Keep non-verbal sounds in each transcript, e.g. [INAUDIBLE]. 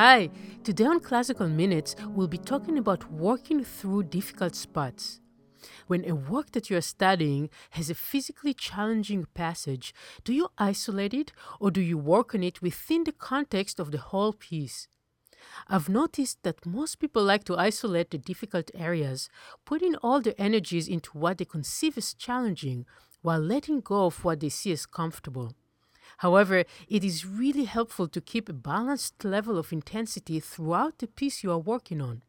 Hi, today on Classical Minutes, we'll be talking about working through difficult spots. When a work that you are studying has a physically challenging passage, do you isolate it or do you work on it within the context of the whole piece? I've noticed that most people like to isolate the difficult areas, putting all their energies into what they conceive as challenging while letting go of what they see as comfortable. However, it is really helpful to keep a balanced level of intensity throughout the piece you are working on.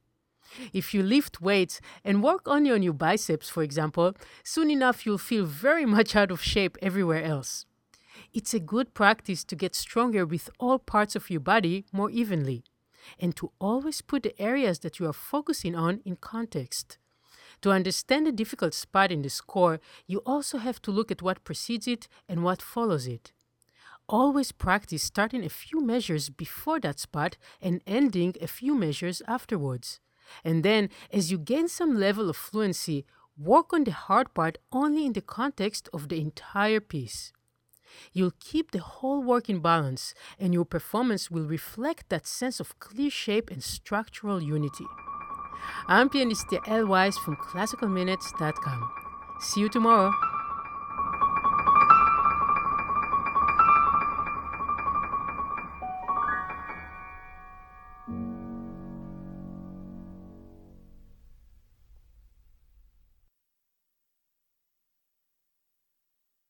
If you lift weights and work only on your biceps, for example, soon enough you'll feel very [LAUGHS] much out of shape everywhere else. It's a good practice to get stronger with all parts of your body more evenly, and to always put the areas that you are focusing on in context. To understand the difficult spot in the score, you also have to look at what precedes it and what follows it always practice starting a few measures before that spot and ending a few measures afterwards. And then, as you gain some level of fluency, work on the hard part only in the context of the entire piece. You'll keep the whole work in balance, and your performance will reflect that sense of clear shape and structural unity. I'm pianist El Weiss from ClassicalMinutes.com. See you tomorrow.